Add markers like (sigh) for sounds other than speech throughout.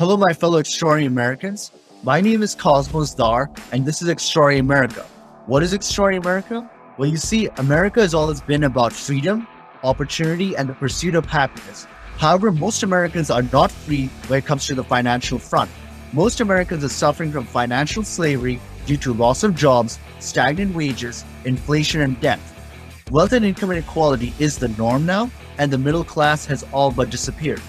Hello, my fellow extraordinary Americans. My name is Cosmos Dar, and this is Extraordinary America. What is Extraordinary America? Well, you see, America has always been about freedom, opportunity, and the pursuit of happiness. However, most Americans are not free when it comes to the financial front. Most Americans are suffering from financial slavery due to loss of jobs, stagnant wages, inflation, and debt. Wealth and income inequality is the norm now, and the middle class has all but disappeared.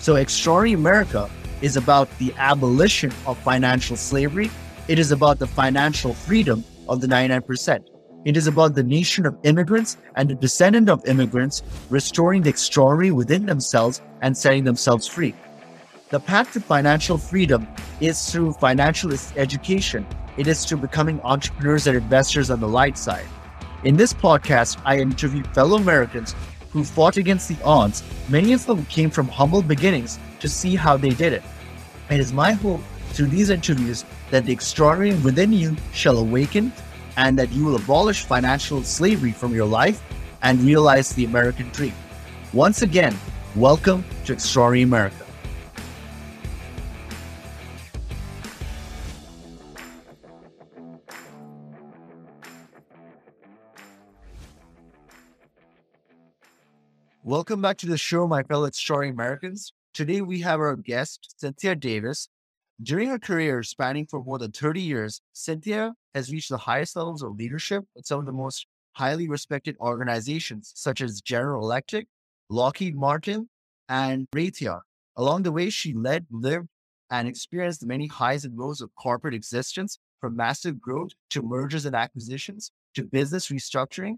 So, Extraordinary America is about the abolition of financial slavery. It is about the financial freedom of the 99%. It is about the nation of immigrants and the descendant of immigrants restoring the extraordinary within themselves and setting themselves free. The path to financial freedom is through financial education. It is through becoming entrepreneurs and investors on the light side. In this podcast, I interview fellow Americans who fought against the odds. Many of them came from humble beginnings to see how they did it. It is my hope through these interviews that the extraordinary within you shall awaken and that you will abolish financial slavery from your life and realize the American dream. Once again, welcome to Extraordinary America. Welcome back to the show, my fellow extraordinary Americans. Today we have our guest, Cynthia Davis. During her career spanning for more than 30 years, Cynthia has reached the highest levels of leadership at some of the most highly respected organizations, such as General Electric, Lockheed Martin, and Raytheon. Along the way, she led, lived, and experienced the many highs and lows of corporate existence, from massive growth to mergers and acquisitions to business restructuring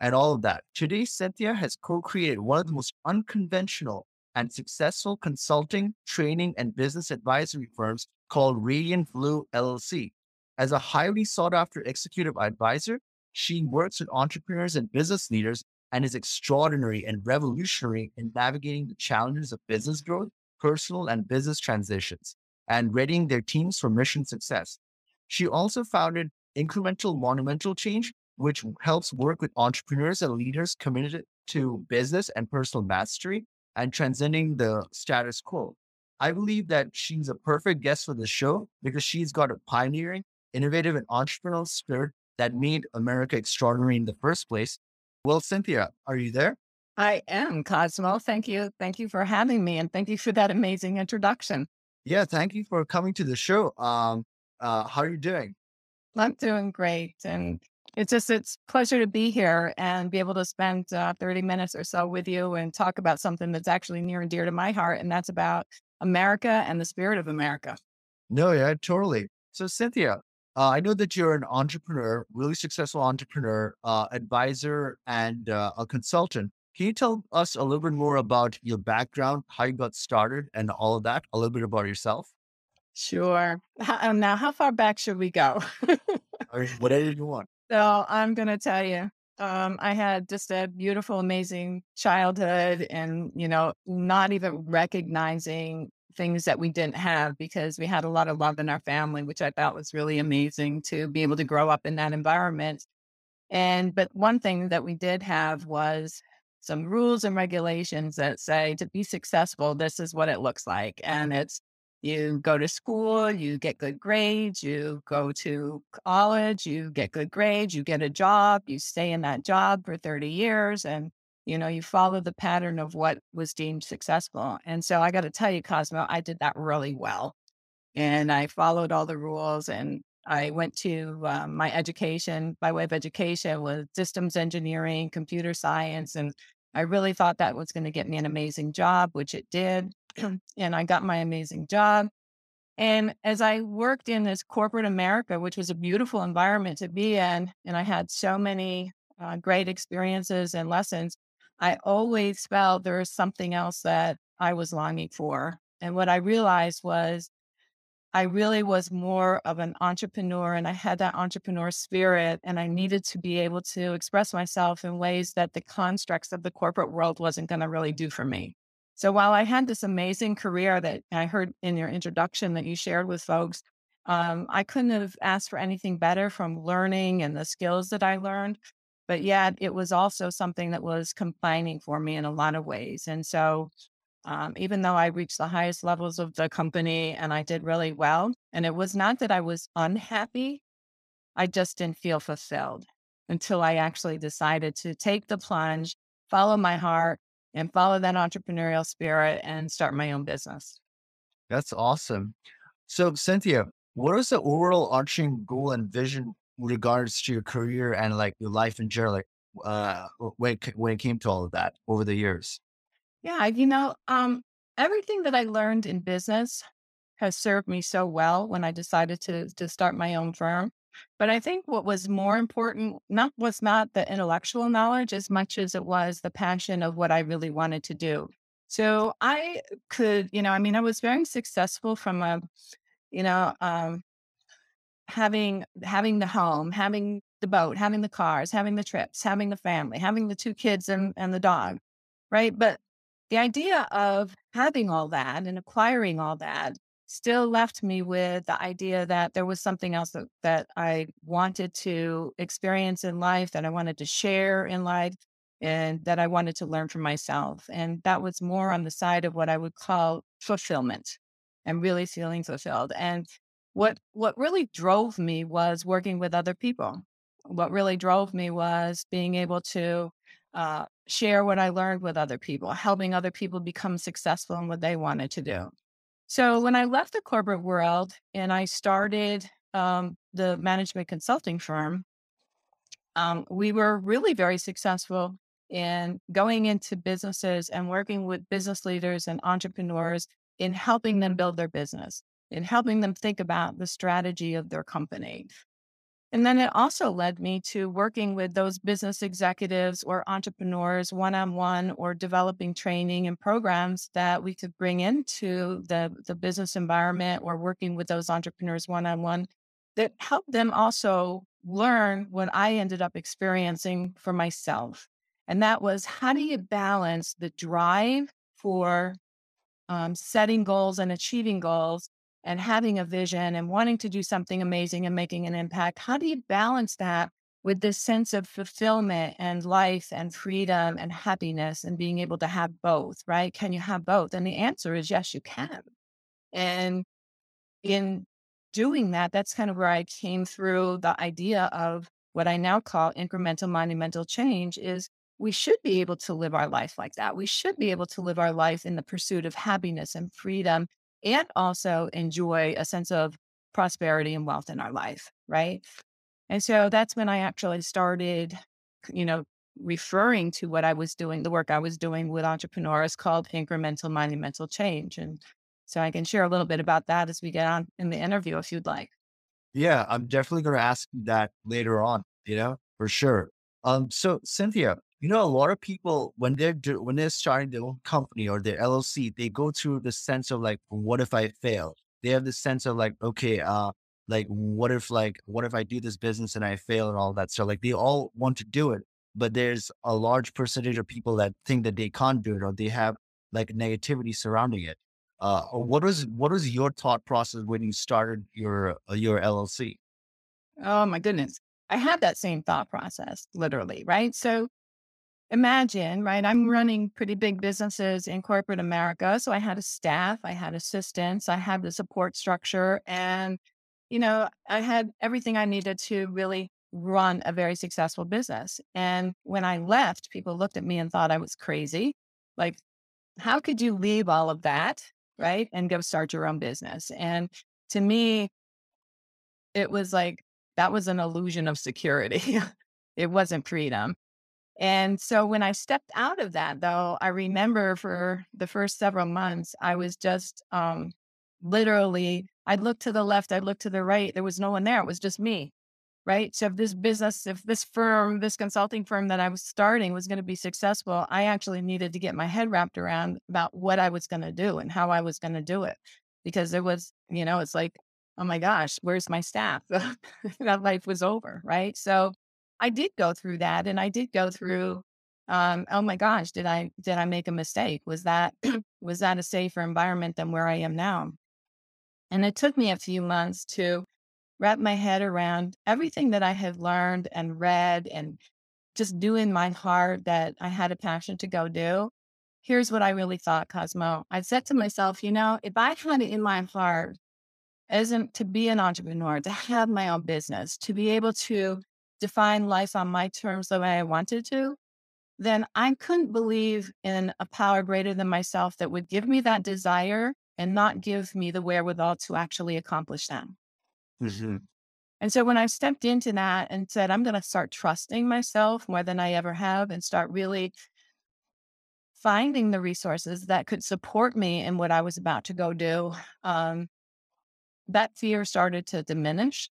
and all of that. Today, Cynthia has co created one of the most unconventional and successful consulting, training, and business advisory firms called Radiant Blue LLC. As a highly sought after executive advisor, she works with entrepreneurs and business leaders and is extraordinary and revolutionary in navigating the challenges of business growth, personal and business transitions, and readying their teams for mission success. She also founded Incremental Monumental Change, which helps work with entrepreneurs and leaders committed to business and personal mastery and transcending the status quo. I believe that she's a perfect guest for the show because she's got a pioneering, innovative, and entrepreneurial spirit that made America extraordinary in the first place. Well, Cynthia, are you there? I am, Cosmo. Thank you. Thank you for having me and thank you for that amazing introduction. Yeah, thank you for coming to the show. Um, uh, how are you doing? I'm doing great. And it's just it's pleasure to be here and be able to spend uh, 30 minutes or so with you and talk about something that's actually near and dear to my heart and that's about america and the spirit of america. No yeah totally. So cynthia uh, i know that you're an entrepreneur really successful entrepreneur uh, advisor and uh, a consultant. Can you tell us a little bit more about your background how you got started and all of that? A little bit about yourself? Sure. How, now how far back should we go? Whatever you want so I'm going to tell you, um, I had just a beautiful, amazing childhood and, you know, not even recognizing things that we didn't have because we had a lot of love in our family, which I thought was really amazing to be able to grow up in that environment. And, but one thing that we did have was some rules and regulations that say to be successful, this is what it looks like. And it's you go to school, you get good grades, you go to college, you get good grades, you get a job, you stay in that job for 30 years and you know, you follow the pattern of what was deemed successful. And so I got to tell you, Cosmo, I did that really well. And I followed all the rules and I went to um, my education by way of education was systems engineering, computer science, and I really thought that was going to get me an amazing job, which it did. (clears throat) and I got my amazing job. And as I worked in this corporate America, which was a beautiful environment to be in, and I had so many uh, great experiences and lessons, I always felt there was something else that I was longing for. And what I realized was I really was more of an entrepreneur and I had that entrepreneur spirit and I needed to be able to express myself in ways that the constructs of the corporate world wasn't going to really do for me. So while I had this amazing career that I heard in your introduction that you shared with folks, um, I couldn't have asked for anything better from learning and the skills that I learned. But yet it was also something that was confining for me in a lot of ways. And so Um, even though I reached the highest levels of the company and I did really well. And it was not that I was unhappy, I just didn't feel fulfilled until I actually decided to take the plunge, follow my heart, and follow that entrepreneurial spirit and start my own business. That's awesome. So, Cynthia, what is the overall arching goal and vision regards to your career and like your life in general? Like, uh, when it, when it came to all of that over the years? Yeah, you know, um, everything that I learned in business has served me so well when I decided to to start my own firm. But I think what was more important not was not the intellectual knowledge as much as it was the passion of what I really wanted to do. So I could, you know, I mean, I was very successful from a, you know, um, having having the home, having the boat, having the cars, having the trips, having the family, having the two kids and, and the dog, right? But the idea of having all that and acquiring all that still left me with the idea that there was something else that, that I wanted to experience in life, that I wanted to share in life, and that I wanted to learn for myself. And that was more on the side of what I would call fulfillment and really feeling fulfilled. And what what really drove me was working with other people. What really drove me was being able to uh, share what I learned with other people, helping other people become successful in what they wanted to do. So when I left the corporate world and I started um, the management consulting firm, um, we were really very successful in going into businesses and working with business leaders and entrepreneurs in helping them build their business, in helping them think about the strategy of their company, and then it also led me to working with those business executives or entrepreneurs one on one or developing training and programs that we could bring into the, the business environment or working with those entrepreneurs one on one that helped them also learn what I ended up experiencing for myself. And that was how do you balance the drive for um, setting goals and achieving goals and having a vision and wanting to do something amazing and making an impact, how do you balance that with this sense of fulfillment and life and freedom and happiness and being able to have both, right? Can you have both? And the answer is yes, you can. And in doing that, that's kind of where I came through the idea of what I now call incremental monumental change is we should be able to live our life like that. We should be able to live our life in the pursuit of happiness and freedom and also enjoy a sense of prosperity and wealth in our life. Right. And so that's when I actually started, you know, referring to what I was doing, the work I was doing with entrepreneurs called incremental monumental change. And so I can share a little bit about that as we get on in the interview if you'd like. Yeah, I'm definitely going to ask that later on, you know, for sure. Um, so Cynthia, you know, a lot of people when they're do, when they're starting their own company or their LLC, they go through the sense of like, what if I fail? They have the sense of like, okay, uh, like what if like what if I do this business and I fail and all that. So like they all want to do it, but there's a large percentage of people that think that they can't do it or they have like negativity surrounding it. Uh, what was what was your thought process when you started your uh, your LLC? Oh my goodness. I had that same thought process, literally, right? So imagine, right? I'm mm-hmm. running pretty big businesses in corporate America. So I had a staff, I had assistants, I had the support structure, and, you know, I had everything I needed to really run a very successful business. And when I left, people looked at me and thought I was crazy. Like, how could you leave all of that, right? And go start your own business? And to me, it was like that was an illusion of security. (laughs) it wasn't freedom. And so when I stepped out of that, though, I remember for the first several months, I was just um, literally, I'd look to the left, I'd look to the right. There was no one there. It was just me. Right. So if this business, if this firm, this consulting firm that I was starting was going to be successful, I actually needed to get my head wrapped around about what I was going to do and how I was going to do it. Because it was, you know, it's like, oh my gosh, where's my staff? (laughs) that life was over. Right. So I did go through that and I did go through um, oh my gosh, did I did I make a mistake? Was that (clears throat) was that a safer environment than where I am now? And it took me a few months to wrap my head around everything that I had learned and read and just do in my heart that I had a passion to go do. here's what I really thought, Cosmo. I said to myself, you know, if I had it in my heart isn't to be an entrepreneur, to have my own business, to be able to define life on my terms the way I wanted to, then I couldn't believe in a power greater than myself that would give me that desire and not give me the wherewithal to actually accomplish that. Mm-hmm. And so when I stepped into that and said, I'm going to start trusting myself more than I ever have and start really finding the resources that could support me in what I was about to go do, um, that fear started to diminish.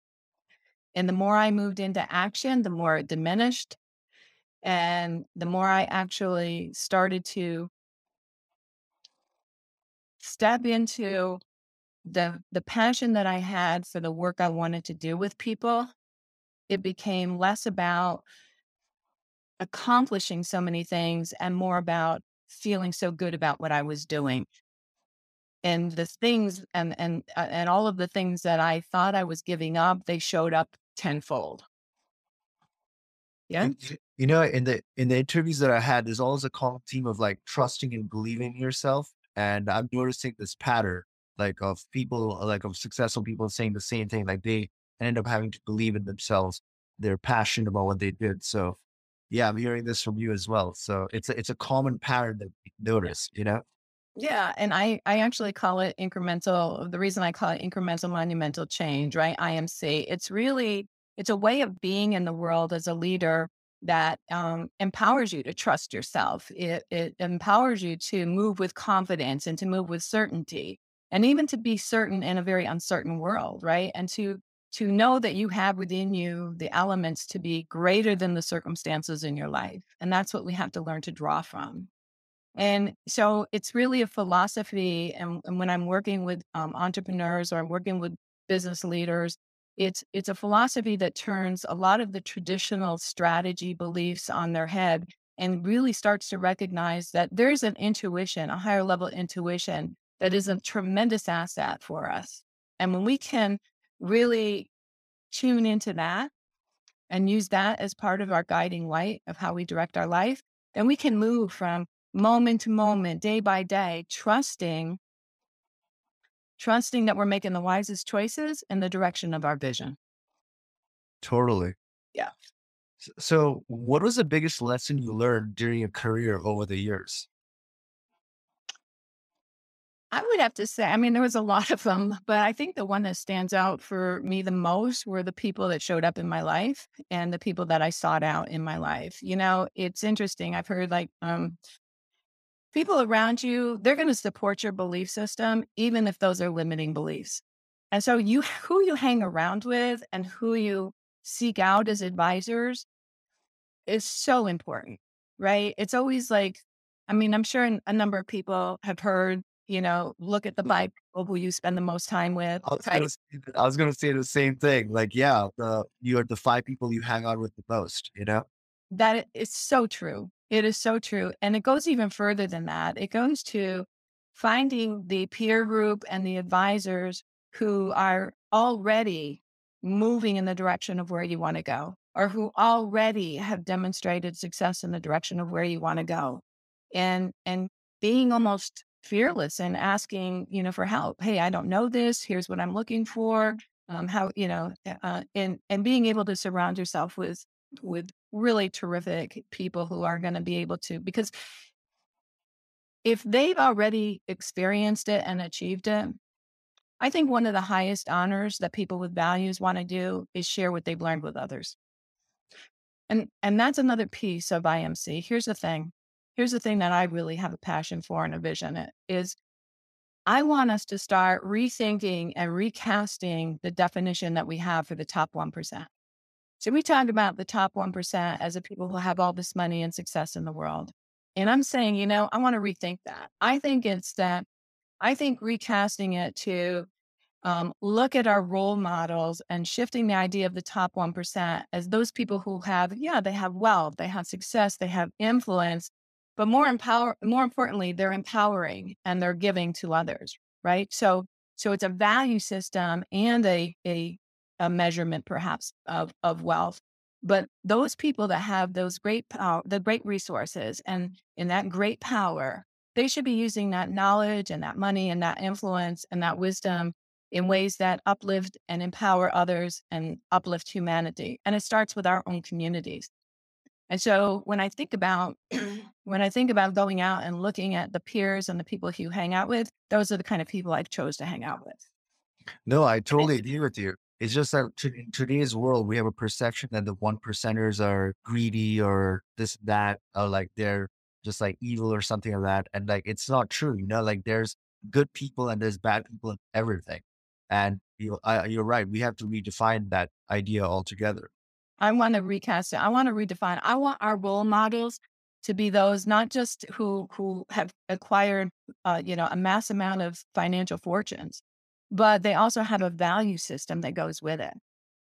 And the more I moved into action, the more it diminished. And the more I actually started to step into the the passion that I had for the work I wanted to do with people, it became less about accomplishing so many things and more about feeling so good about what I was doing. And the things and and uh, and all of the things that I thought I was giving up, they showed up tenfold. Yeah. You know, in the in the interviews that I had, there's always a common theme of like trusting and believing in yourself. And I'm noticing this pattern, like of people, like of successful people saying the same thing. Like they end up having to believe in themselves. They're passionate about what they did. So, yeah, I'm hearing this from you as well. So it's a, it's a common pattern that we notice. You know. Yeah, and I I actually call it incremental. The reason I call it incremental monumental change, right? IMC. It's really it's a way of being in the world as a leader that um, empowers you to trust yourself. It, it empowers you to move with confidence and to move with certainty, and even to be certain in a very uncertain world, right? And to to know that you have within you the elements to be greater than the circumstances in your life, and that's what we have to learn to draw from. And so it's really a philosophy. And, and when I'm working with um, entrepreneurs or I'm working with business leaders, it's it's a philosophy that turns a lot of the traditional strategy beliefs on their head and really starts to recognize that there's an intuition, a higher level intuition that is a tremendous asset for us. And when we can really tune into that and use that as part of our guiding light of how we direct our life, then we can move from moment to moment, day by day, trusting trusting that we're making the wisest choices in the direction of our vision. Totally. Yeah. So, what was the biggest lesson you learned during your career over the years? I would have to say, I mean, there was a lot of them, but I think the one that stands out for me the most were the people that showed up in my life and the people that I sought out in my life. You know, it's interesting. I've heard like um, people around you, they're going to support your belief system, even if those are limiting beliefs. And so you (laughs) who you hang around with and who you seek out as advisors is so important, right? It's always like, I mean, I'm sure a number of people have heard, you know, look at the mm. five people who you spend the most time with. I was, right? gonna, gonna say the same thing. Like, yeah, the you are the five people you hang out with the most, you know? That is so true. It is so true. And it goes even further than that. It goes to finding the peer group and the advisors who are already moving in the direction of where you want to go or who already have demonstrated success in the direction of where you want to go and and being almost fearless and asking you know for help hey i don't know this here's what i'm looking for um, how you know uh, and and being able to surround yourself with with really terrific people who are going to be able to, because if they've already experienced it and achieved it, I think one of the highest honors that people with values want to do is share what they've learned with others. And and that's another piece of IMC. Here's the thing. Here's the thing that I really have a passion for and a vision it is I want us to start rethinking and recasting the definition that we have for the top 1%. So we talked about the top 1% as the people who have all this money and success in the world. And I'm saying, you know, I want to rethink that. I think it's that, I think recasting it to um, look at our role models and shifting the idea of the top 1% as those people who have, yeah, they have wealth, they have success, they have influence, but more empower, more importantly, they're empowering and they're giving to others, right? So, so it's a value system and a, a a measurement perhaps of, of wealth. But those people that have those great power, the great resources and in that great power they should be using that knowledge and that money and that influence and that wisdom in ways that uplift and empower others and uplift humanity. And it starts with our own communities. And so when I think about (clears throat) when I think about going out and looking at the peers and the people you hang out with, those are the kind of people I chose to hang out with. No, I totally agree with you. It's just that in today's world, we have a perception that the one percenters are greedy or this, that, or like they're just like evil or something like that. And like, it's not true, you know, like there's good people and there's bad people in everything. And you, I, you're right. We have to redefine that idea altogether. I want to recast it. I want to redefine. I want our role models to be those not just who who have acquired, uh, you know, a mass amount of financial fortunes, but they also have a value system that goes with it.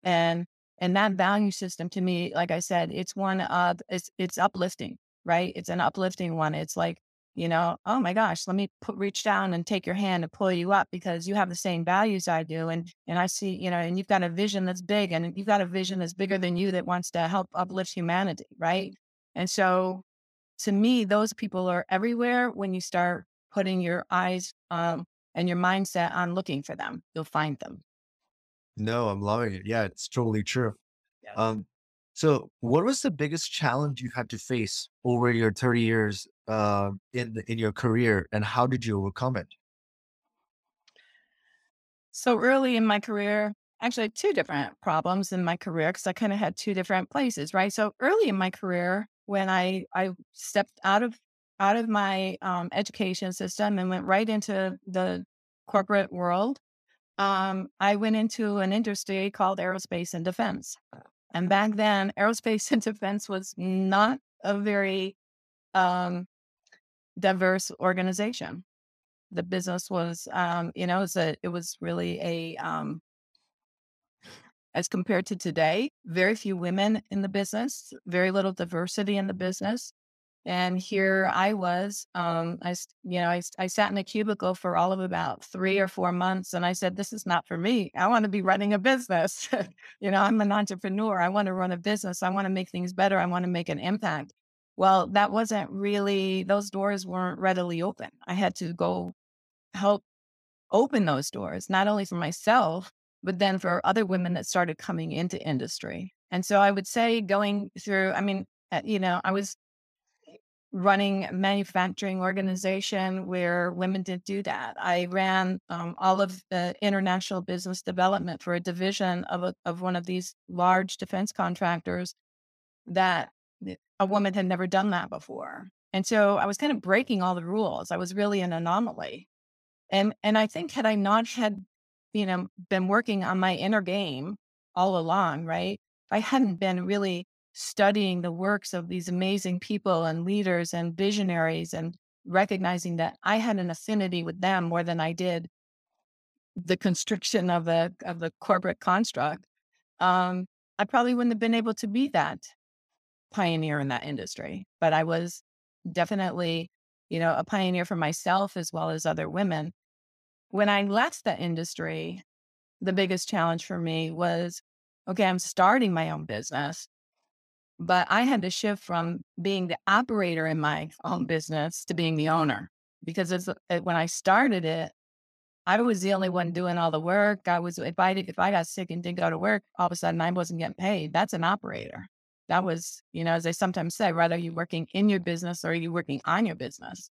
And and that value system to me, like I said, it's one of it's it's uplifting, right? It's an uplifting one. It's like you know, oh my gosh, let me put, reach down and take your hand and pull you up because you have the same values I do. And, and I see, you know, and you've got a vision that's big and you've got a vision that's bigger than you that wants to help uplift humanity. Right. And so to me, those people are everywhere when you start putting your eyes um, and your mindset on looking for them, you'll find them. No, I'm loving it. Yeah, it's totally true. Yeah. Um, so, what was the biggest challenge you had to face over your 30 years uh, in in your career, and how did you overcome it? So early in my career, actually two different problems in my career because I kind of had two different places, right? So early in my career, when I I stepped out of out of my um, education system and went right into the corporate world, um, I went into an industry called aerospace and defense. And back then, aerospace (laughs) and defense was not a very um, diverse organization. The business was, um, you know, it was, a, it was really a, um, as compared to today, very few women in the business, very little diversity in the business. And here I was, um, I, you know, I, I sat in a cubicle for all of about three or four months. And I said, this is not for me. I want to be running a business. (laughs) you know, I'm an entrepreneur. I want to run a business. I want to make things better. I want to make an impact. Well, that wasn't really, those doors weren't readily open. I had to go help open those doors, not only for myself, but then for other women that started coming into industry. And so I would say going through, I mean, uh, you know, I was running manufacturing organization where women didn't do that. I ran um, all of the international business development for a division of a, of one of these large defense contractors that a woman had never done that before. And so I was kind of breaking all the rules. I was really an anomaly. And and I think had I not had, you know, been working on my inner game all along, right? If I hadn't been really studying the works of these amazing people and leaders and visionaries and recognizing that I had an affinity with them more than I did the constriction of the of the corporate construct, um, I probably wouldn't have been able to be that pioneer in that industry. But I was definitely, you know, a pioneer for myself as well as other women. When I left the industry, the biggest challenge for me was okay, I'm starting my own business. But I had to shift from being the operator in my own business to being the owner because it's, it, when I started it, I was the only one doing all the work. I was if I if I got sick and didn't go to work, all of a sudden I wasn't getting paid. That's an operator. That was, you know, as they sometimes say, whether you're working in your business or are you're working on your business.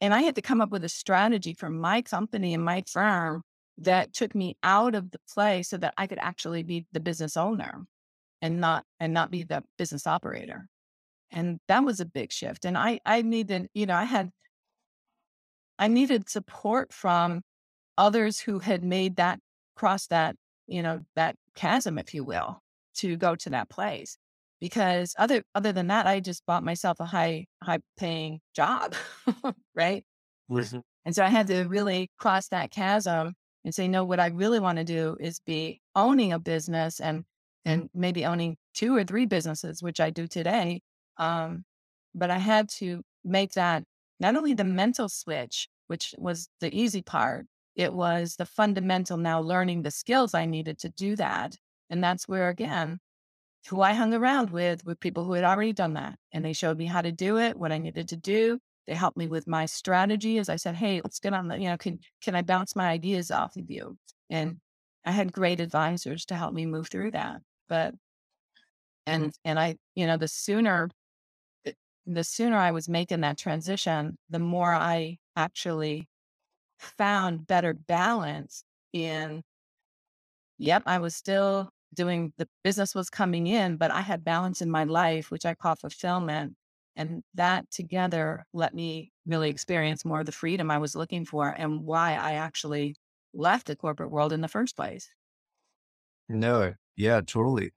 And I had to come up with a strategy for my company and my firm that took me out of the play so that I could actually be the business owner and not and not be the business operator. And that was a big shift. And I I needed, you know, I had I needed support from others who had made that cross that, you know, that chasm, if you will, to go to that place. Because other other than that, I just bought myself a high high paying job, (laughs) right? Mm-hmm. And so I had to really cross that chasm and say, no, what I really want to do is be owning a business and and maybe owning two or three businesses, which I do today. Um, but I had to make that not only the mental switch, which was the easy part, it was the fundamental now learning the skills I needed to do that. And that's where, again, who I hung around with were people who had already done that. And they showed me how to do it, what I needed to do. They helped me with my strategy. As I said, hey, let's get on the, you know, can can I bounce my ideas off of you? And I had great advisors to help me move through that. But mm-hmm. and and I, you know, the sooner eh, the sooner I was making that transition, the more I actually found better balance in yep, I was still doing the business was coming in, but I had balance in my life, which I call fulfillment. And that together let me really experience more of the freedom I was looking for and why I actually left the corporate world in the first place. No, yeah, totally.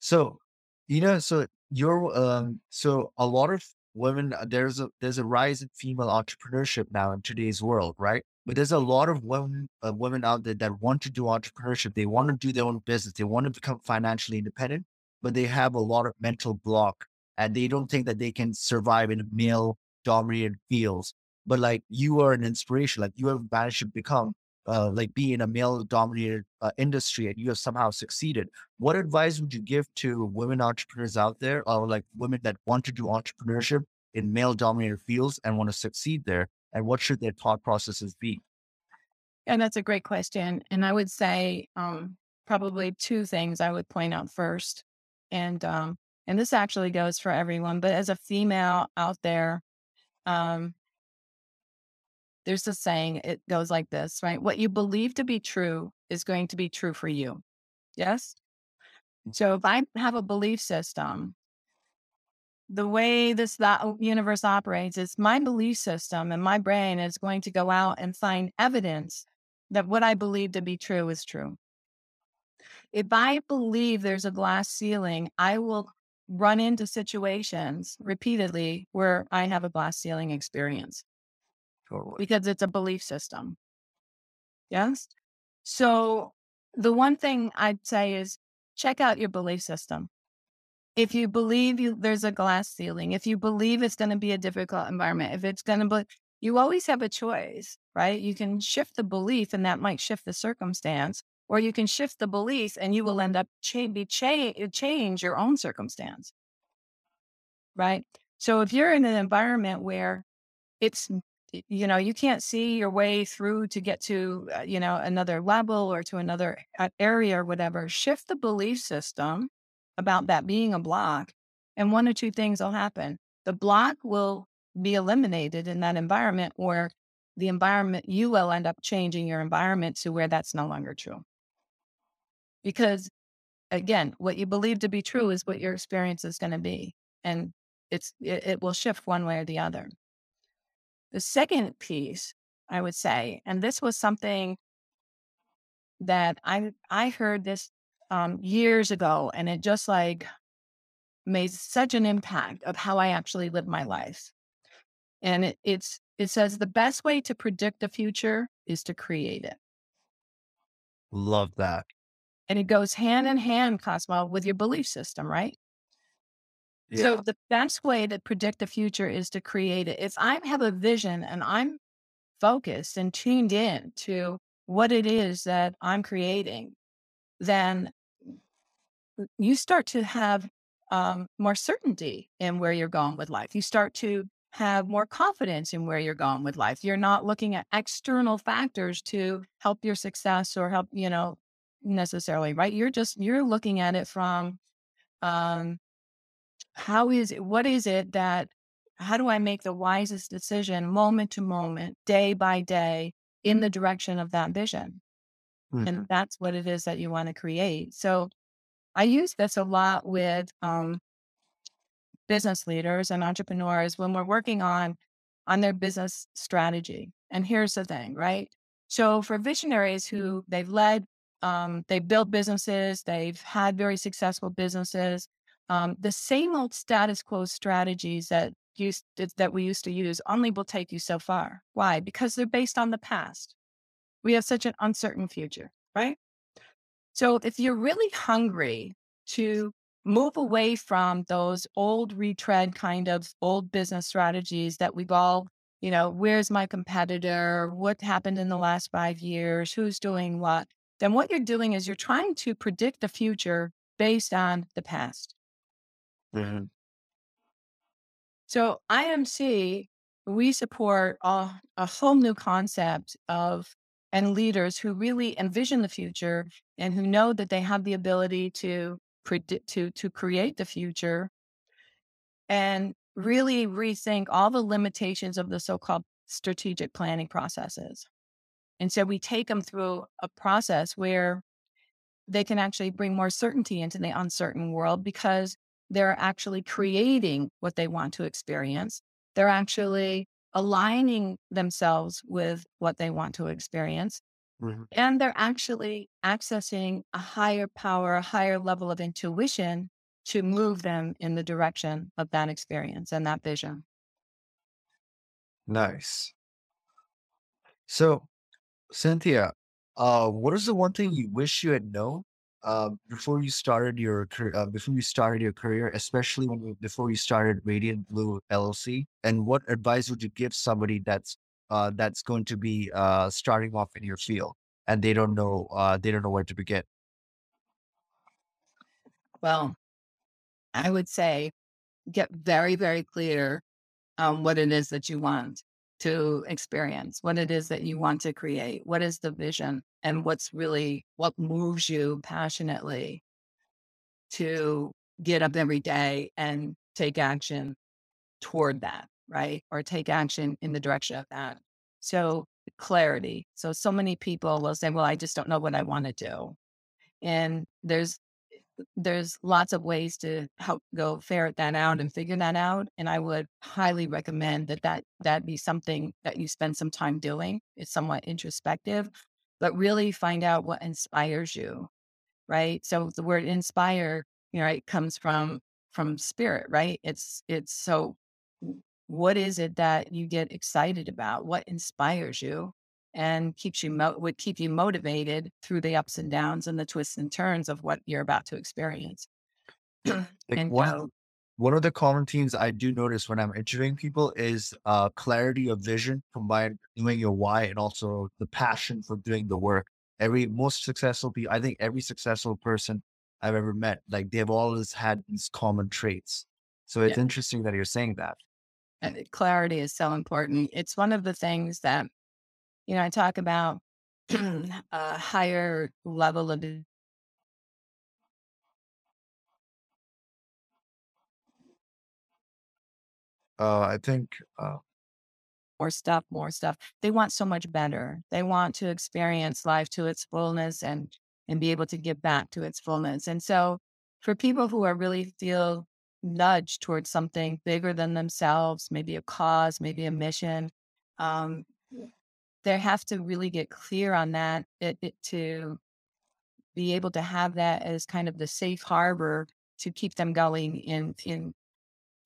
So, you know, so you're um so a lot of women uh, there's a there's a rise in female entrepreneurship now in today's world, right? But there's a lot of women uh, women out there that want to do entrepreneurship. They want to do their own business. They want to become financially independent, but they have a lot of mental block and they don't think that they can survive in male dominated fields. But like you are an inspiration, like you have managed to become uh, like be in a male dominated uh, industry and you have somehow succeeded. What advice would you give to women entrepreneurs out there or like women that want to do entrepreneurship in male dominated fields and want to succeed there? And what should their thought processes be? And that's a great question. And I would say um, probably two things I would point out first. And um, and this actually goes for everyone, but as a female out there, um, there's a saying, it goes like this, right? What you believe to be true is going to be true for you. Yes. Mm. So if I have a belief system, the way this that universe operates is my belief system and my brain is going to go out and find evidence that what I believe to be true is true. If I believe there's a glass ceiling, I will run into situations repeatedly where I have a glass ceiling experience. Totally. Because it's a belief system. Yes. So the one thing I'd say is check out your belief system. If you believe you, there's a glass ceiling, if you believe it's going to be a difficult environment, if it's going to be, you always have a choice, right? You can shift the belief and that might shift the circumstance, or you can shift the belief and you will end up cha- be cha- change your own circumstance, right? So if you're in an environment where it's you know you can't see your way through to get to uh, you know another level or to another area or whatever. Shift the belief system about that being a block and one or two things will happen. The block will be eliminated in that environment or the environment you will end up changing your environment to where that's no longer true. Because again what you believe to be true is what your experience is going to be and it's it, it will shift one way or the other the second piece, I would say, and this was something that I I heard this um, years ago, and it just like made such an impact of how I actually live my life. And it, it's it says the best way to predict the future is to create it. Love that. And it goes hand in hand, Cosmo, with your belief system, right? Yeah. So the best way to predict the future is to create it. If I have a vision and I'm focused and tuned in to what it is that I'm creating, then you start to have um, more certainty in where you're going with life. You start to have more confidence in where you're going with life. You're not looking at external factors to help your success or help, you know, necessarily, right? You're just, you're looking at it from um, how is it, what is it that, how do I make the wisest decision moment to moment, day by day in the direction of that vision? Mm-hmm. And that's what it is that you want to create. So I use this a lot with um, business leaders and entrepreneurs when we're working on on their business strategy. And here's the thing, right? So for visionaries who they've led, um, they've built businesses, they've had very successful businesses, um, the same old status quo strategies that used that we used to use only will take you so far. Why? Because they're based on the past. We have such an uncertain future, right? So if you're really hungry to move away from those old retread kind of old business strategies that we've all, you know, where's my competitor? What happened in the last five years? Who's doing what? Then what you're doing is you're trying to predict the future based on the past. Mm-hmm. So IMC we support a, a whole new concept of and leaders who really envision the future and who know that they have the ability to predict to to create the future and really rethink all the limitations of the so-called strategic planning processes. And so we take them through a process where they can actually bring more certainty into the uncertain world because they're actually creating what they want to experience. They're actually aligning themselves with what they want to experience. Mm-hmm. And they're actually accessing a higher power, a higher level of intuition to move them in the direction of that experience and that vision. Nice. So, Cynthia, uh, what is the one thing you wish you had known uh, before you started your career? Uh, before you started your career, especially when before you started Radiant Blue LLC, and what advice would you give somebody that's uh, that's going to be uh, starting off in your field and they don't know uh, they don't know where to begin? Well, I would say get very, very clear on what it is that you want to experience, what it is that you want to create, what is the vision, and what's really what moves you passionately to get up every day and take action toward that, right? Or take action in the direction of that. So, clarity. So, so many people will say, Well, I just don't know what I want to do. And there's there's lots of ways to help go ferret that out and figure that out. And I would highly recommend that that, that be something that you spend some time doing. It's somewhat introspective, but really find out what inspires you. Right. So the word inspire, you know, it comes from, from spirit, right? It's, it's so what is it that you get excited about? What inspires you? And keeps you mo- would keep you motivated through the ups and downs and the twists and turns of what you're about to experience. (clears throat) like and one, one of the common themes I do notice when I'm interviewing people is uh, clarity of vision combined knowing your why and also the passion for doing the work. Every most successful people, I think every successful person I've ever met, like they've always had these common traits. So it's yeah. interesting that you're saying that. And clarity is so important. It's one of the things that you know, I talk about (clears throat) a higher level of Uh, I think, uh more stuff, more stuff. They want so much better. They want to experience life to its fullness and and be able to give back to its fullness. And so for people who are really feel nudged towards something bigger than themselves, maybe a cause, maybe a mission, um, they have to really get clear on that it, it, to be able to have that as kind of the safe harbor to keep them going in in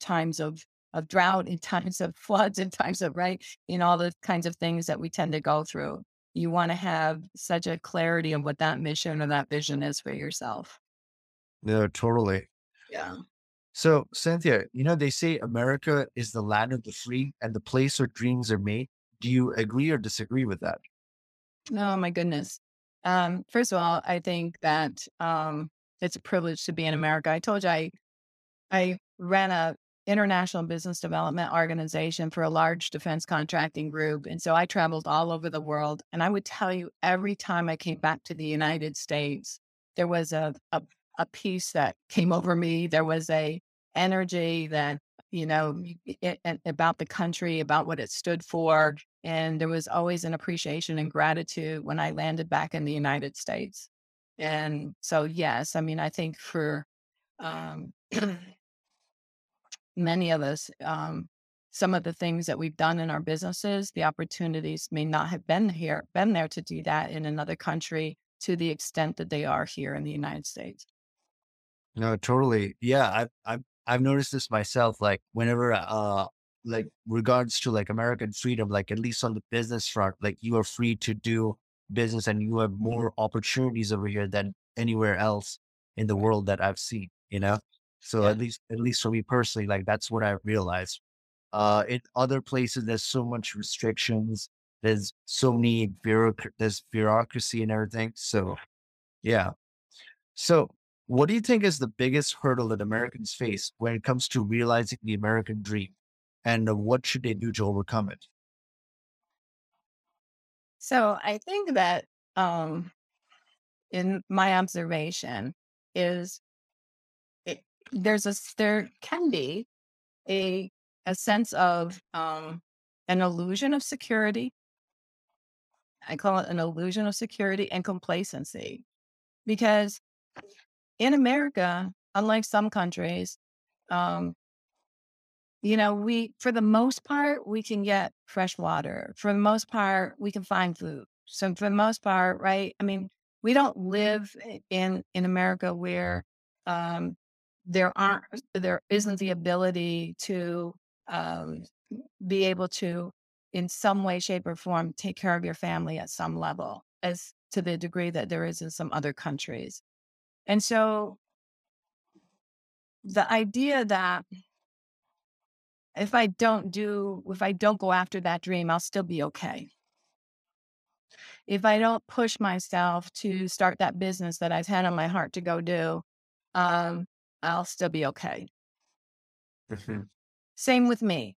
times of of drought, in times of (laughs) floods, in times of right, in all the kinds of things that we tend to go through. You want to have such a clarity of what that mission or that vision is for yourself. No, totally. Yeah. So, Cynthia, you know, they say America is the land of the free and the place where dreams are made. Do you agree or disagree with that? Oh my goodness. Um, first of all, I think that um, it's a privilege to be in America. I told you I I ran a international business development organization for a large defense contracting group, and so I traveled all over the world. And I would tell you, every time I came back to the United States, there was a a, a peace that came over me. There was a energy that you know it, it, about the country, about what it stood for, and there was always an appreciation and gratitude when I landed back in the United States. And so, yes, I mean, I think for um, (clears throat) many of us, um, some of the things that we've done in our businesses, the opportunities may not have been here, been there to do that in another country to the extent that they are here in the United States. No, totally. Yeah, I've I've I've noticed this myself. Like whenever uh like regards to like American freedom, like at least on the business front, like you are free to do business and you have more opportunities over here than anywhere else in the world that I've seen, you know? So yeah. at least, at least for me personally, like that's what I realized. Uh, in other places, there's so much restrictions. There's so many bureauc- there's bureaucracy and everything. So yeah. So what do you think is the biggest hurdle that Americans face when it comes to realizing the American dream? and what should they do to overcome it? So I think that um, in my observation is it, there's a there can be a a sense of um, an illusion of security. I call it an illusion of security and complacency, because in America, unlike some countries, um, you know, we for the most part we can get fresh water. For the most part, we can find food. So for the most part, right? I mean, we don't live in in America where um, there aren't there isn't the ability to um, be able to in some way shape or form take care of your family at some level as to the degree that there is in some other countries and so the idea that if i don't do if i don't go after that dream i'll still be okay if I don't push myself to start that business that I've had on my heart to go do, um, I'll still be okay. Mm-hmm. Same with me.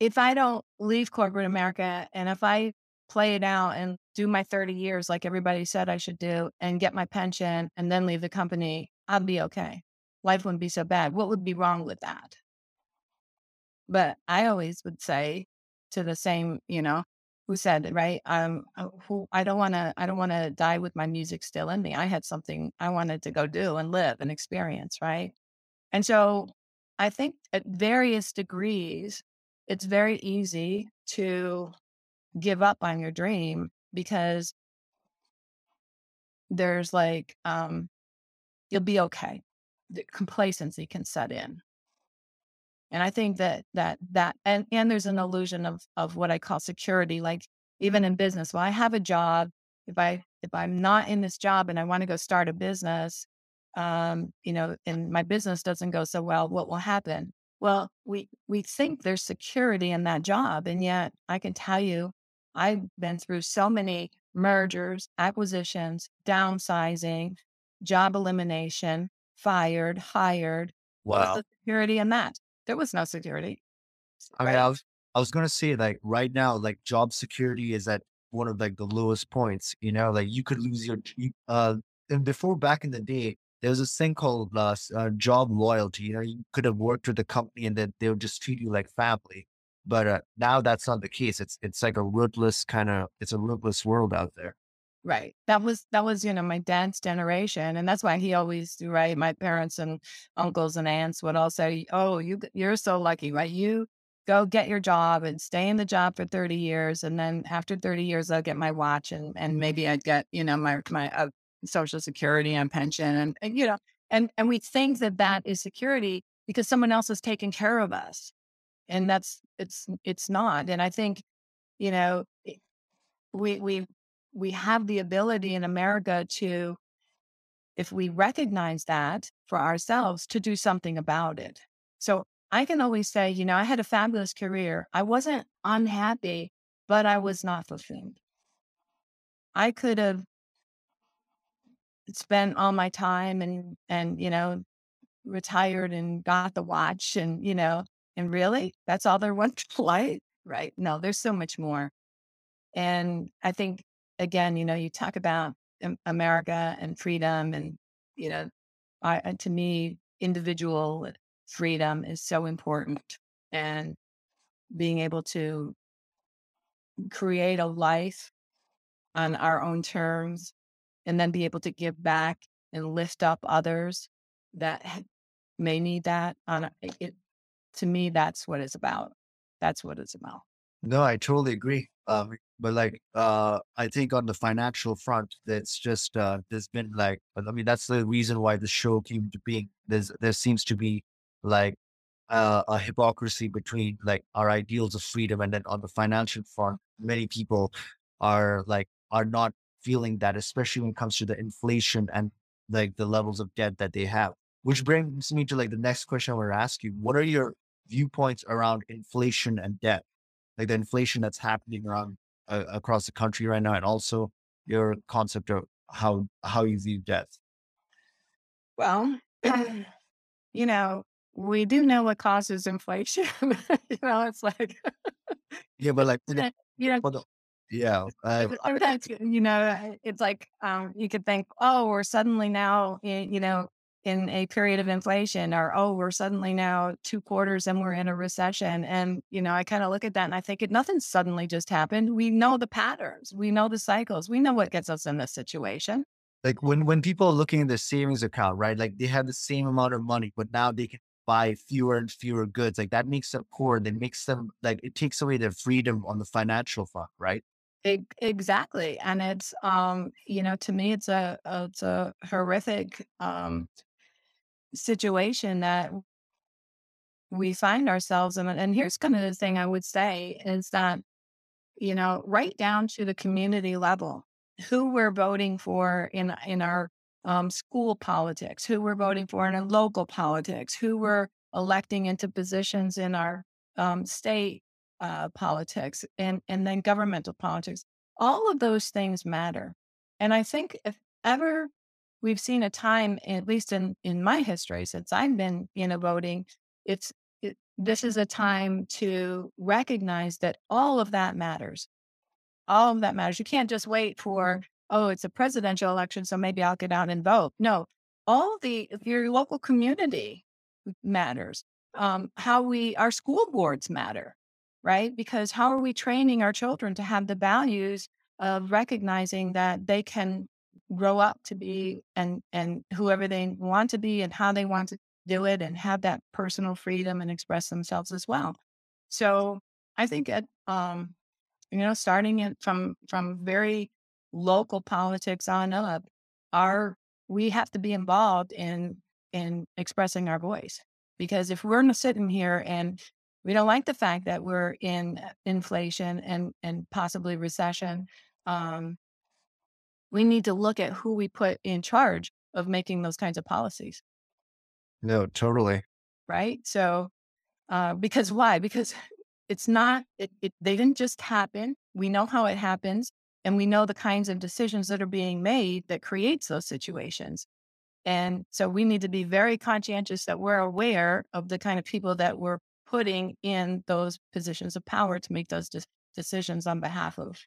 If I don't leave corporate America and if I play it out and do my 30 years like everybody said I should do and get my pension and then leave the company, I'd be okay. Life wouldn't be so bad. What would be wrong with that? But I always would say to the same, you know, who said right um uh, who i don't want to i don't want to die with my music still in me i had something i wanted to go do and live and experience right and so i think at various degrees it's very easy to give up on your dream because there's like um you'll be okay the complacency can set in and I think that that that and and there's an illusion of of what I call security, like even in business. Well, I have a job. If I if I'm not in this job and I want to go start a business, um, you know, and my business doesn't go so well, what will happen? Well, we we think there's security in that job, and yet I can tell you, I've been through so many mergers, acquisitions, downsizing, job elimination, fired, hired. Wow. What's the security in that? There was no security. I mean, I was I was gonna say like right now, like job security is at one of like the lowest points. You know, like you could lose your uh. And before back in the day, there was this thing called uh, uh, job loyalty. You know, you could have worked with the company and then they would just treat you like family. But uh, now that's not the case. It's it's like a ruthless kind of it's a ruthless world out there. Right. That was that was, you know, my dad's generation. And that's why he always right. My parents and uncles and aunts would all say, Oh, you you're so lucky, right? You go get your job and stay in the job for 30 years. And then after 30 years, I'll get my watch and and maybe I'd get, you know, my my uh, social security and pension and, and you know, and and we think that that is security because someone else is taking care of us. And that's it's it's not. And I think, you know, we we we have the ability in America to, if we recognize that for ourselves, to do something about it. So I can always say, you know, I had a fabulous career. I wasn't unhappy, but I was not fulfilled. I could have spent all my time and and you know retired and got the watch and you know and really that's all there was to (laughs) life right no there's so much more and i think again, you know, you talk about America and freedom, and you know, I, to me, individual freedom is so important, and being able to create a life on our own terms, and then be able to give back and lift up others that may need that. On it, to me, that's what it's about. That's what it's about. No, I totally agree. Um, but like, uh, I think on the financial front, that's just, uh, there's been like, I mean, that's the reason why the show came to being. There's, there seems to be like, uh, a hypocrisy between like our ideals of freedom and then on the financial front, many people are like, are not feeling that, especially when it comes to the inflation and like the levels of debt that they have. Which brings me to like the next question I want to ask you. What are your viewpoints around inflation and debt? Like the inflation that's happening around uh, across the country right now, and also your concept of how how you view death? Well, (clears throat) (clears throat) you know, we do know what causes inflation. (laughs) you know, it's like, Yeah, but like, (laughs) you know, the- yeah, sometimes, you know, it's like um, you could think, oh, we're suddenly now, you know, in a period of inflation, or oh, we're suddenly now two quarters and we're in a recession. And you know, I kind of look at that and I think it nothing suddenly just happened. We know the patterns, we know the cycles, we know what gets us in this situation. like when when people are looking at their savings account, right? Like they have the same amount of money, but now they can buy fewer and fewer goods. Like that makes them poor. That makes them like it takes away their freedom on the financial front, right? Exactly, and it's um, you know, to me, it's a it's a horrific um situation that we find ourselves in. And here's kind of the thing I would say is that, you know, right down to the community level, who we're voting for in in our um, school politics, who we're voting for in our local politics, who we're electing into positions in our um, state uh, politics, and and then governmental politics. All of those things matter. And I think if ever we've seen a time, at least in in my history since I've been you know voting, it's it, this is a time to recognize that all of that matters. All of that matters. You can't just wait for oh, it's a presidential election, so maybe I'll get out and vote. No, all the your local community matters. Um, how we our school boards matter, right? Because how are we training our children to have the values of recognizing that they can grow up to be and and whoever they want to be and how they want to do it and have that personal freedom and express themselves as well. So I think it, um, you know, starting it from from very local politics on up, our we have to be involved in in expressing our voice because if we're sitting here and we don't like the fact that we're in inflation and and possibly recession, um, we need to look at who we put in charge of making those kinds of policies, No, totally. right? So, uh, because why? Because it's not, it, it, they didn't just happen. We know how it happens, and we know the kinds of decisions that are being made that creates those situations. And so we need to be very conscientious that we're aware of the kind of people that we're putting in those positions of power to make those de- decisions on behalf of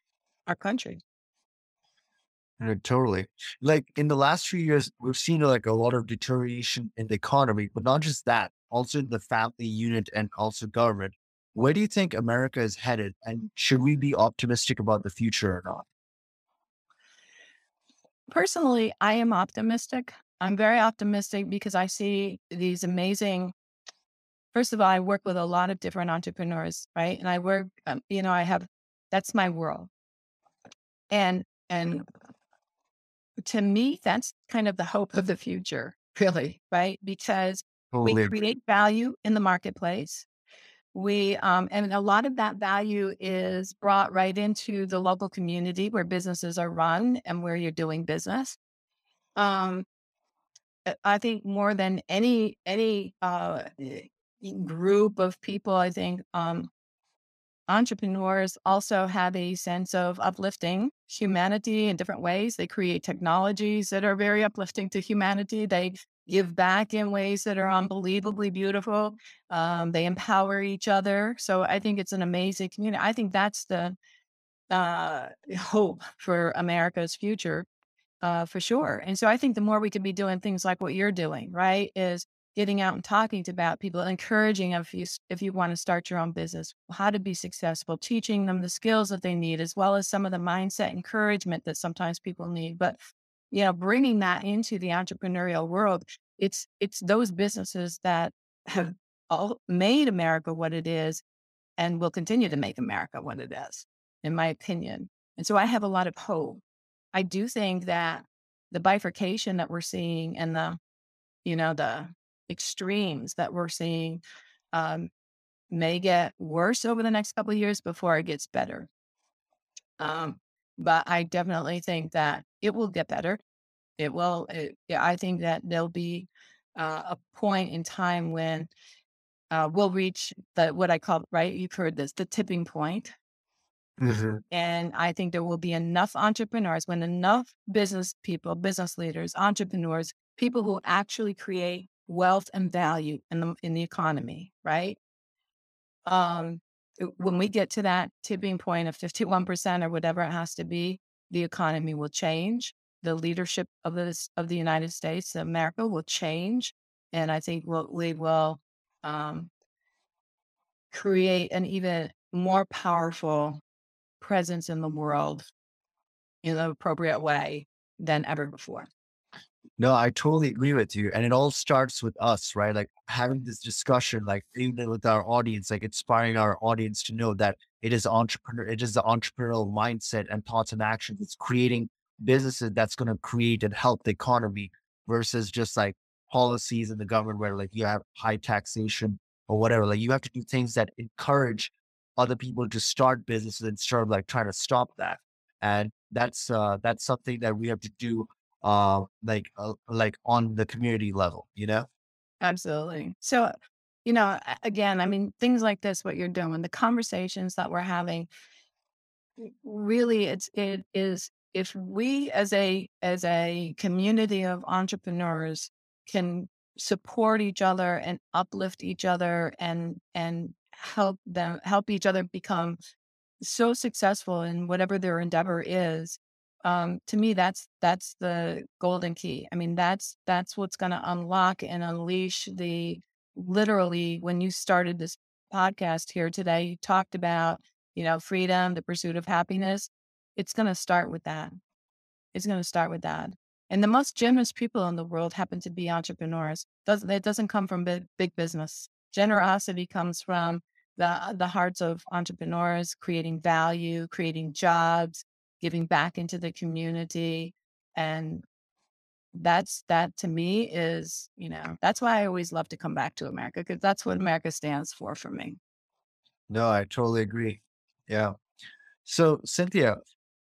our country. Totally. Like in the last few years, we've seen like a lot of deterioration in the economy, but not just that, also in the family unit and also government. Where do you think America is headed? And should we be optimistic about the future or not? Personally, I am optimistic. I'm very optimistic because I see these amazing. First of all, I work with a lot of different entrepreneurs, right? And I work, um, you know, I have that's my world, and and to me, that's kind of the hope of the (laughs) future, really, right? Because we create value in the marketplace. We um, and a lot of that value is brought right into the local community where businesses are run and where you're doing business. Um, I think more than any any uh, eh, group of people, I think um, entrepreneurs also have a sense of uplifting humanity in different ways. They create technologies that are very uplifting to humanity. They give back in ways that are unbelievably beautiful. Um, they empower each other. So I think it's an amazing community. I think that's the uh, (laughs) hope for America's future uh, for sure. And so I think the more we could be doing things like what you're doing, right, is getting out and talking to about people, encouraging if you if you want to start your own business, how to be successful, teaching them the skills that they need, as well as some of the mindset encouragement that sometimes people need. But you know, bringing that into the entrepreneurial world, it's it's those businesses that have all made America what it is and will continue to make America what it is, in my opinion. And so I have a lot of hope I do think that the bifurcation that we're seeing and the, you know, the extremes that we're seeing um, may get worse over the next couple of years before it gets better. Um, but I definitely think that it will get better. It will. It, yeah, I think that there'll be uh, a point in time when uh, we'll reach the what I call right. You've heard this, the tipping point, Mhm. and I think there will be enough entrepreneurs when enough business people, business leaders, entrepreneurs, people who actually create wealth and value in the in the economy, right? Um, when we get to that tipping point of 51% or whatever it has to be, the economy will change. The leadership of this of the United States, America will change. And I think we'll, we will um, create an even more powerful presence in the world in an appropriate way than ever before. No, I totally agree with you. And it all starts with us, right? Like having this discussion, like even with our audience, like inspiring our audience to know that it is entrepreneur, it is the entrepreneurial mindset and thoughts and actions. It's creating businesses that's going to create and help the economy versus just like policies in the government where like you have high taxation or whatever. Like you have to do things that encourage other people to start businesses instead of like trying to stop that. And that's uh that's something that we have to do uh like uh, like on the community level, you know? Absolutely. So, you know, again, I mean, things like this, what you're doing, the conversations that we're having, really it's it is if we as a as a community of entrepreneurs can support each other and uplift each other and and help them help each other become so successful in whatever their endeavor is um to me that's that's the golden key. I mean that's that's what's going to unlock and unleash the literally when you started this podcast here today you talked about you know freedom the pursuit of happiness. It's going to start with that. It's going to start with that. And the most generous people in the world happen to be entrepreneurs. Doesn't it doesn't come from big, big business. Generosity comes from the the hearts of entrepreneurs, creating value, creating jobs, giving back into the community, and that's that to me is you know that's why I always love to come back to America because that's what America stands for for me. No, I totally agree. Yeah. So Cynthia,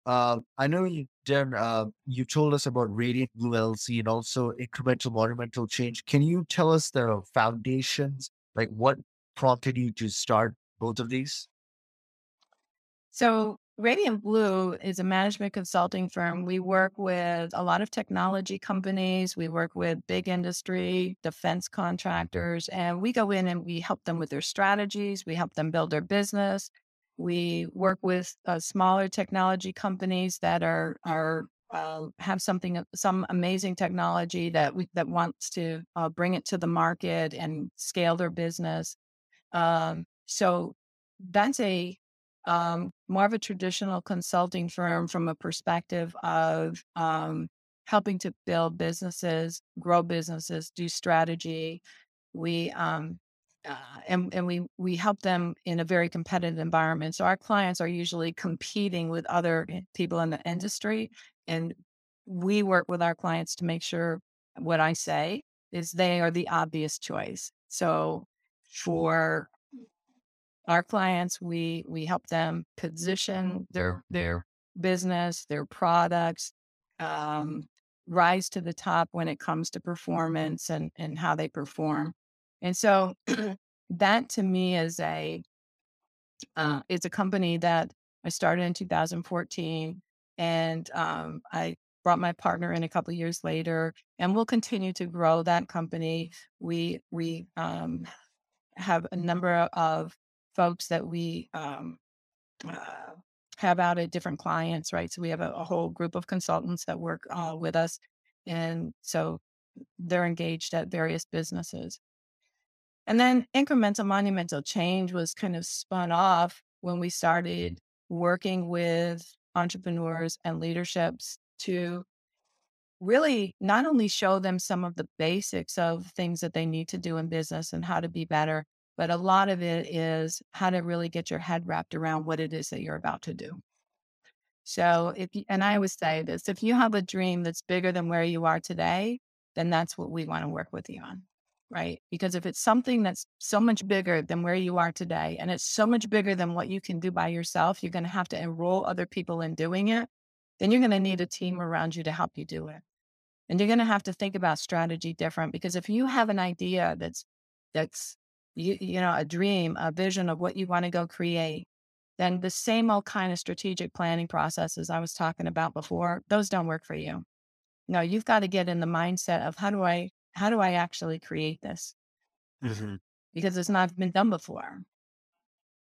uh, I know you, Darren, uh, you told us about Radiant Blue LLC and also incremental monumental change. Can you tell us the foundations, like what prompted you to start both of these? So Radiant Blue is a management consulting firm. We work with a lot of technology companies. We work with big industry, defense contractors, and we go in and we help them with their strategies. We help them build their business. We work with uh, smaller technology companies that are are uh, have something some amazing technology that we that wants to uh, bring it to the market and scale their business. Um, so that's a um, more of a traditional consulting firm from a perspective of um, helping to build businesses, grow businesses, do strategy. We um, uh, and and we we help them in a very competitive environment. So our clients are usually competing with other people in the industry, and we work with our clients to make sure what I say is they are the obvious choice. So for our clients, we we help them position their their business, their products, um, rise to the top when it comes to performance and and how they perform. And so (clears throat) that to me is a uh, it's a company that I started in 2014, and um, I brought my partner in a couple of years later, and we'll continue to grow that company. We we um, have a number of folks that we um, uh, have out at different clients, right? So we have a, a whole group of consultants that work uh, with us, and so they're engaged at various businesses. And then incremental monumental change was kind of spun off when we started working with entrepreneurs and leaderships to really not only show them some of the basics of things that they need to do in business and how to be better, but a lot of it is how to really get your head wrapped around what it is that you're about to do. So if you, and I always say this, if you have a dream that's bigger than where you are today, then that's what we want to work with you on right? Because if it's something that's so much bigger than where you are today, and it's so much bigger than what you can do by yourself, you're going to have to enroll other people in doing it. Then you're going to need a team around you to help you do it. And you're going to have to think about strategy different because if you have an idea that's, that's, you, you know, a dream, a vision of what you want to go create, then the same old kind of strategic planning processes I was talking about before, those don't work for you. No, you've got to get in the mindset of how do I how do I actually create this? Mm-hmm. Because it's not been done before.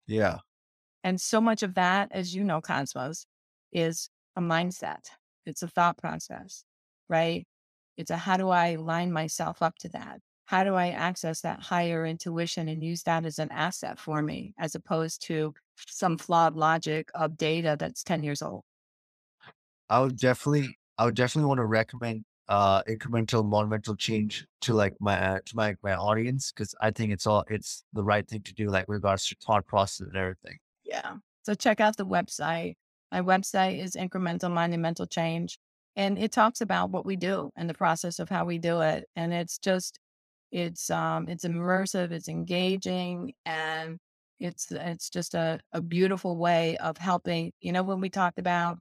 Yeah. And so much of that, as you know, Cosmos, is a mindset. It's a thought process, right? It's a how do I line myself up to that? How do I access that higher intuition and use that as an asset for me, as opposed to some flawed logic of data that's 10 years old? I would definitely, I would definitely want to recommend uh incremental monumental change to like my uh, to my my audience because I think it's all it's the right thing to do like regards to thought process and everything. Yeah. So check out the website. My website is Incremental Monumental Change, and it talks about what we do and the process of how we do it. And it's just, it's um, it's immersive, it's engaging, and it's it's just a, a beautiful way of helping. You know, when we talked about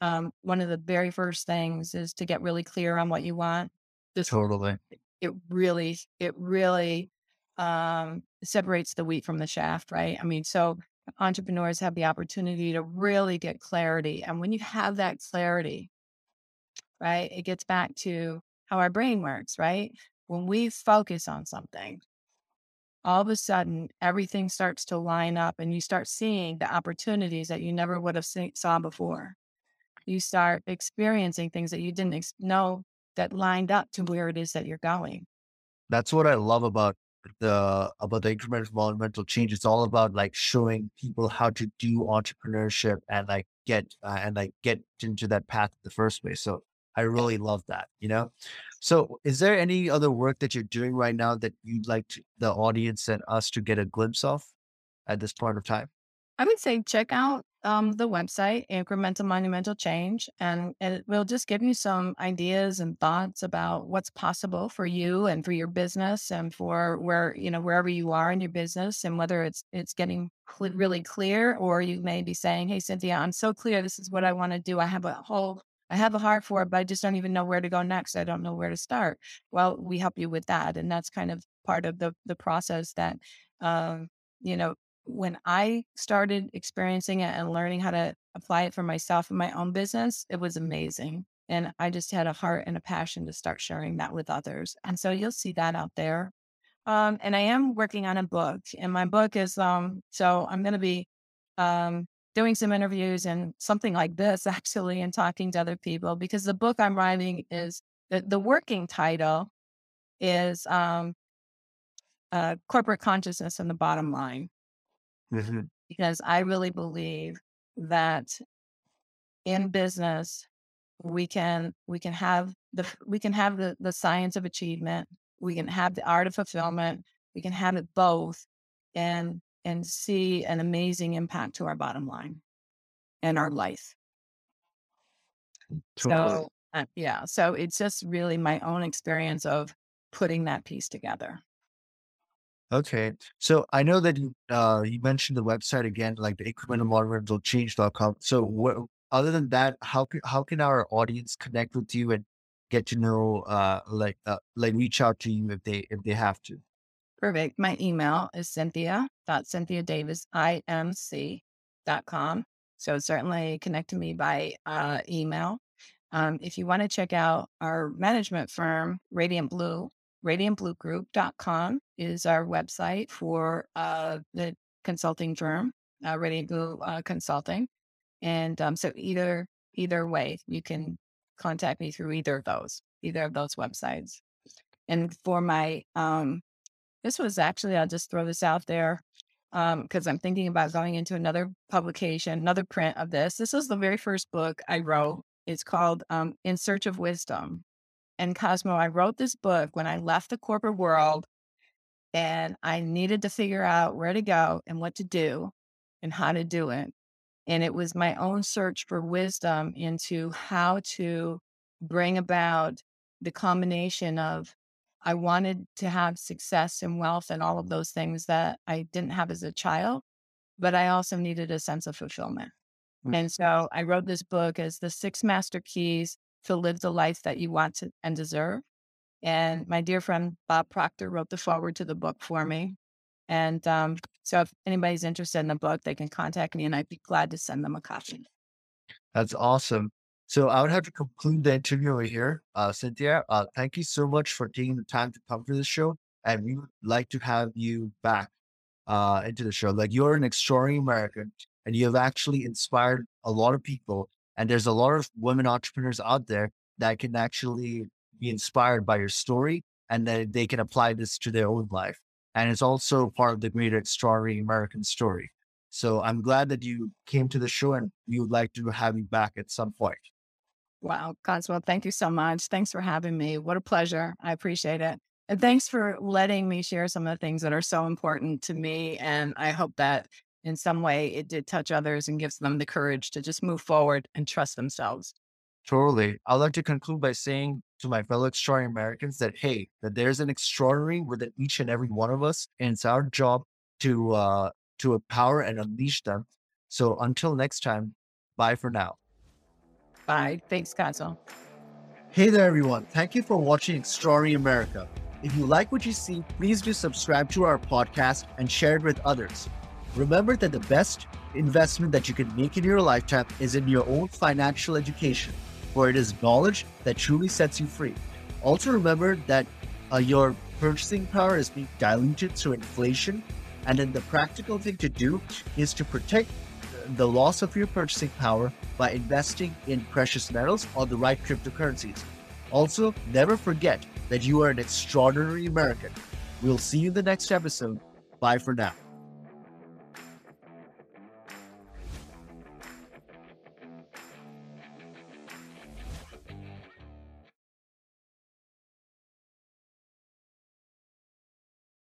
um, one of the very first things is to get really clear on what you want. This Totally. it really it really um, separates the wheat from the shaft, right? I mean, so entrepreneurs have the opportunity to really get clarity, and when you have that clarity, right, it gets back to how our brain works, right? When we focus on something, all of a sudden everything starts to line up, and you start seeing the opportunities that you never would have seen, saw before you start experiencing things that you didn't ex- know that lined up to where it is that you're going. That's what I love about the about the incremental monumental change. It's all about like showing people how to do entrepreneurship and like get uh, and like get into that path in the first place. So I really love that, you know. So is there any other work that you're doing right now that you'd like to, the audience and us to get a glimpse of at this point of time? I would say check out um, the website, Incremental Monumental Change, and it will just give you some ideas and thoughts about what's possible for you and for your business and for where, you know, wherever you are in your business and whether it's, it's getting cl- really clear or you may be saying, Hey, Cynthia, I'm so clear. This is what I want to do. I have a whole, I have a heart for it, but I just don't even know where to go next. I don't know where to start. Well, we help you with that. And that's kind of part of the, the process that, um, you know, when I started experiencing it and learning how to apply it for myself in my own business, it was amazing. And I just had a heart and a passion to start sharing that with others. And so you'll see that out there. Um, and I am working on a book, and my book is um, so I'm going to be um, doing some interviews and something like this (laughs) actually, and talking to other people because the book I'm writing is the, the working title is um, uh, corporate consciousness and the bottom line. Mhm. because I really believe that in business we can we can have the we can have the the science of achievement, we can have the art of fulfillment, we can have it both and and see an amazing impact to our bottom line and our life. Totally. So uh, yeah, so it's just really my own experience of putting that piece together. Okay. So I know that you uh you mentioned the website again, like the incrementalmonumentalchange.com. So what other than that, how can how can our audience connect with you and get to know uh like uh, like reach out to you if they if they have to? Perfect. My email is cynthia.cynthiadavisimc.com. So certainly connect to me by uh, email. Um, if you want to check out our management firm, Radiant Blue, radiantbluegroup.com is our website for uh, the consulting firm, uh, Radiant Blue uh, Consulting. And um, so either either way, you can contact me through either of those, either of those websites. And for my um, this was actually, I'll just throw this out there because I'm thinking about going into another publication, another print of this. This was the very first book I wrote. It's called um, In Search of Wisdom. And Cosmo, I wrote this book when I left the corporate world and I needed to figure out where to go and what to do and how to do it. And it was my own search for wisdom into how to bring about the combination of I wanted to have success and wealth and all of those things that I didn't have as a child, but I also needed a sense of fulfillment. Mm. And so I wrote this book as the six master keys to live the life that you want to and deserve. And my dear friend Bob Proctor wrote the foreword to the book for me. And um, so if anybody's interested in the book, they can contact me and I'd be glad to send them a copy. That's awesome. So I would have to conclude the interview over here. Uh, Cynthia, uh, thank you so much for taking the time to come to the show. And we would like to have you back uh, into the show. Like you're an extraordinary American and you have actually inspired a lot of people. And there's a lot of women entrepreneurs out there that can actually be inspired by your story and that they can apply this to their own life. And it's also part of the greater extraordinary American story. So I'm glad that you came to the show and we would like to have you back at some point. Wow, Cogswell, thank you so much. Thanks for having me. What a pleasure. I appreciate it. And thanks for letting me share some of the things that are so important to me. And I hope that in some way it did touch others and gives them the courage to just move forward and trust themselves. Totally. I'd like to conclude by saying to my fellow extraordinary Americans that, hey, that there's an extraordinary within each and every one of us. And it's our job to, uh, to empower and unleash them. So until next time, bye for now. Bye. Thanks, Kazel. Hey there, everyone. Thank you for watching Extraordinary America. If you like what you see, please do subscribe to our podcast and share it with others. Remember that the best investment that you can make in your lifetime is in your own financial education, for it is knowledge that truly sets you free. Also, remember that uh, your purchasing power is being diluted through inflation, and then the practical thing to do is to protect the loss of your purchasing power by investing in precious metals or the right cryptocurrencies. Also, never forget that you are an extraordinary American. We'll see you in the next episode. Bye for now.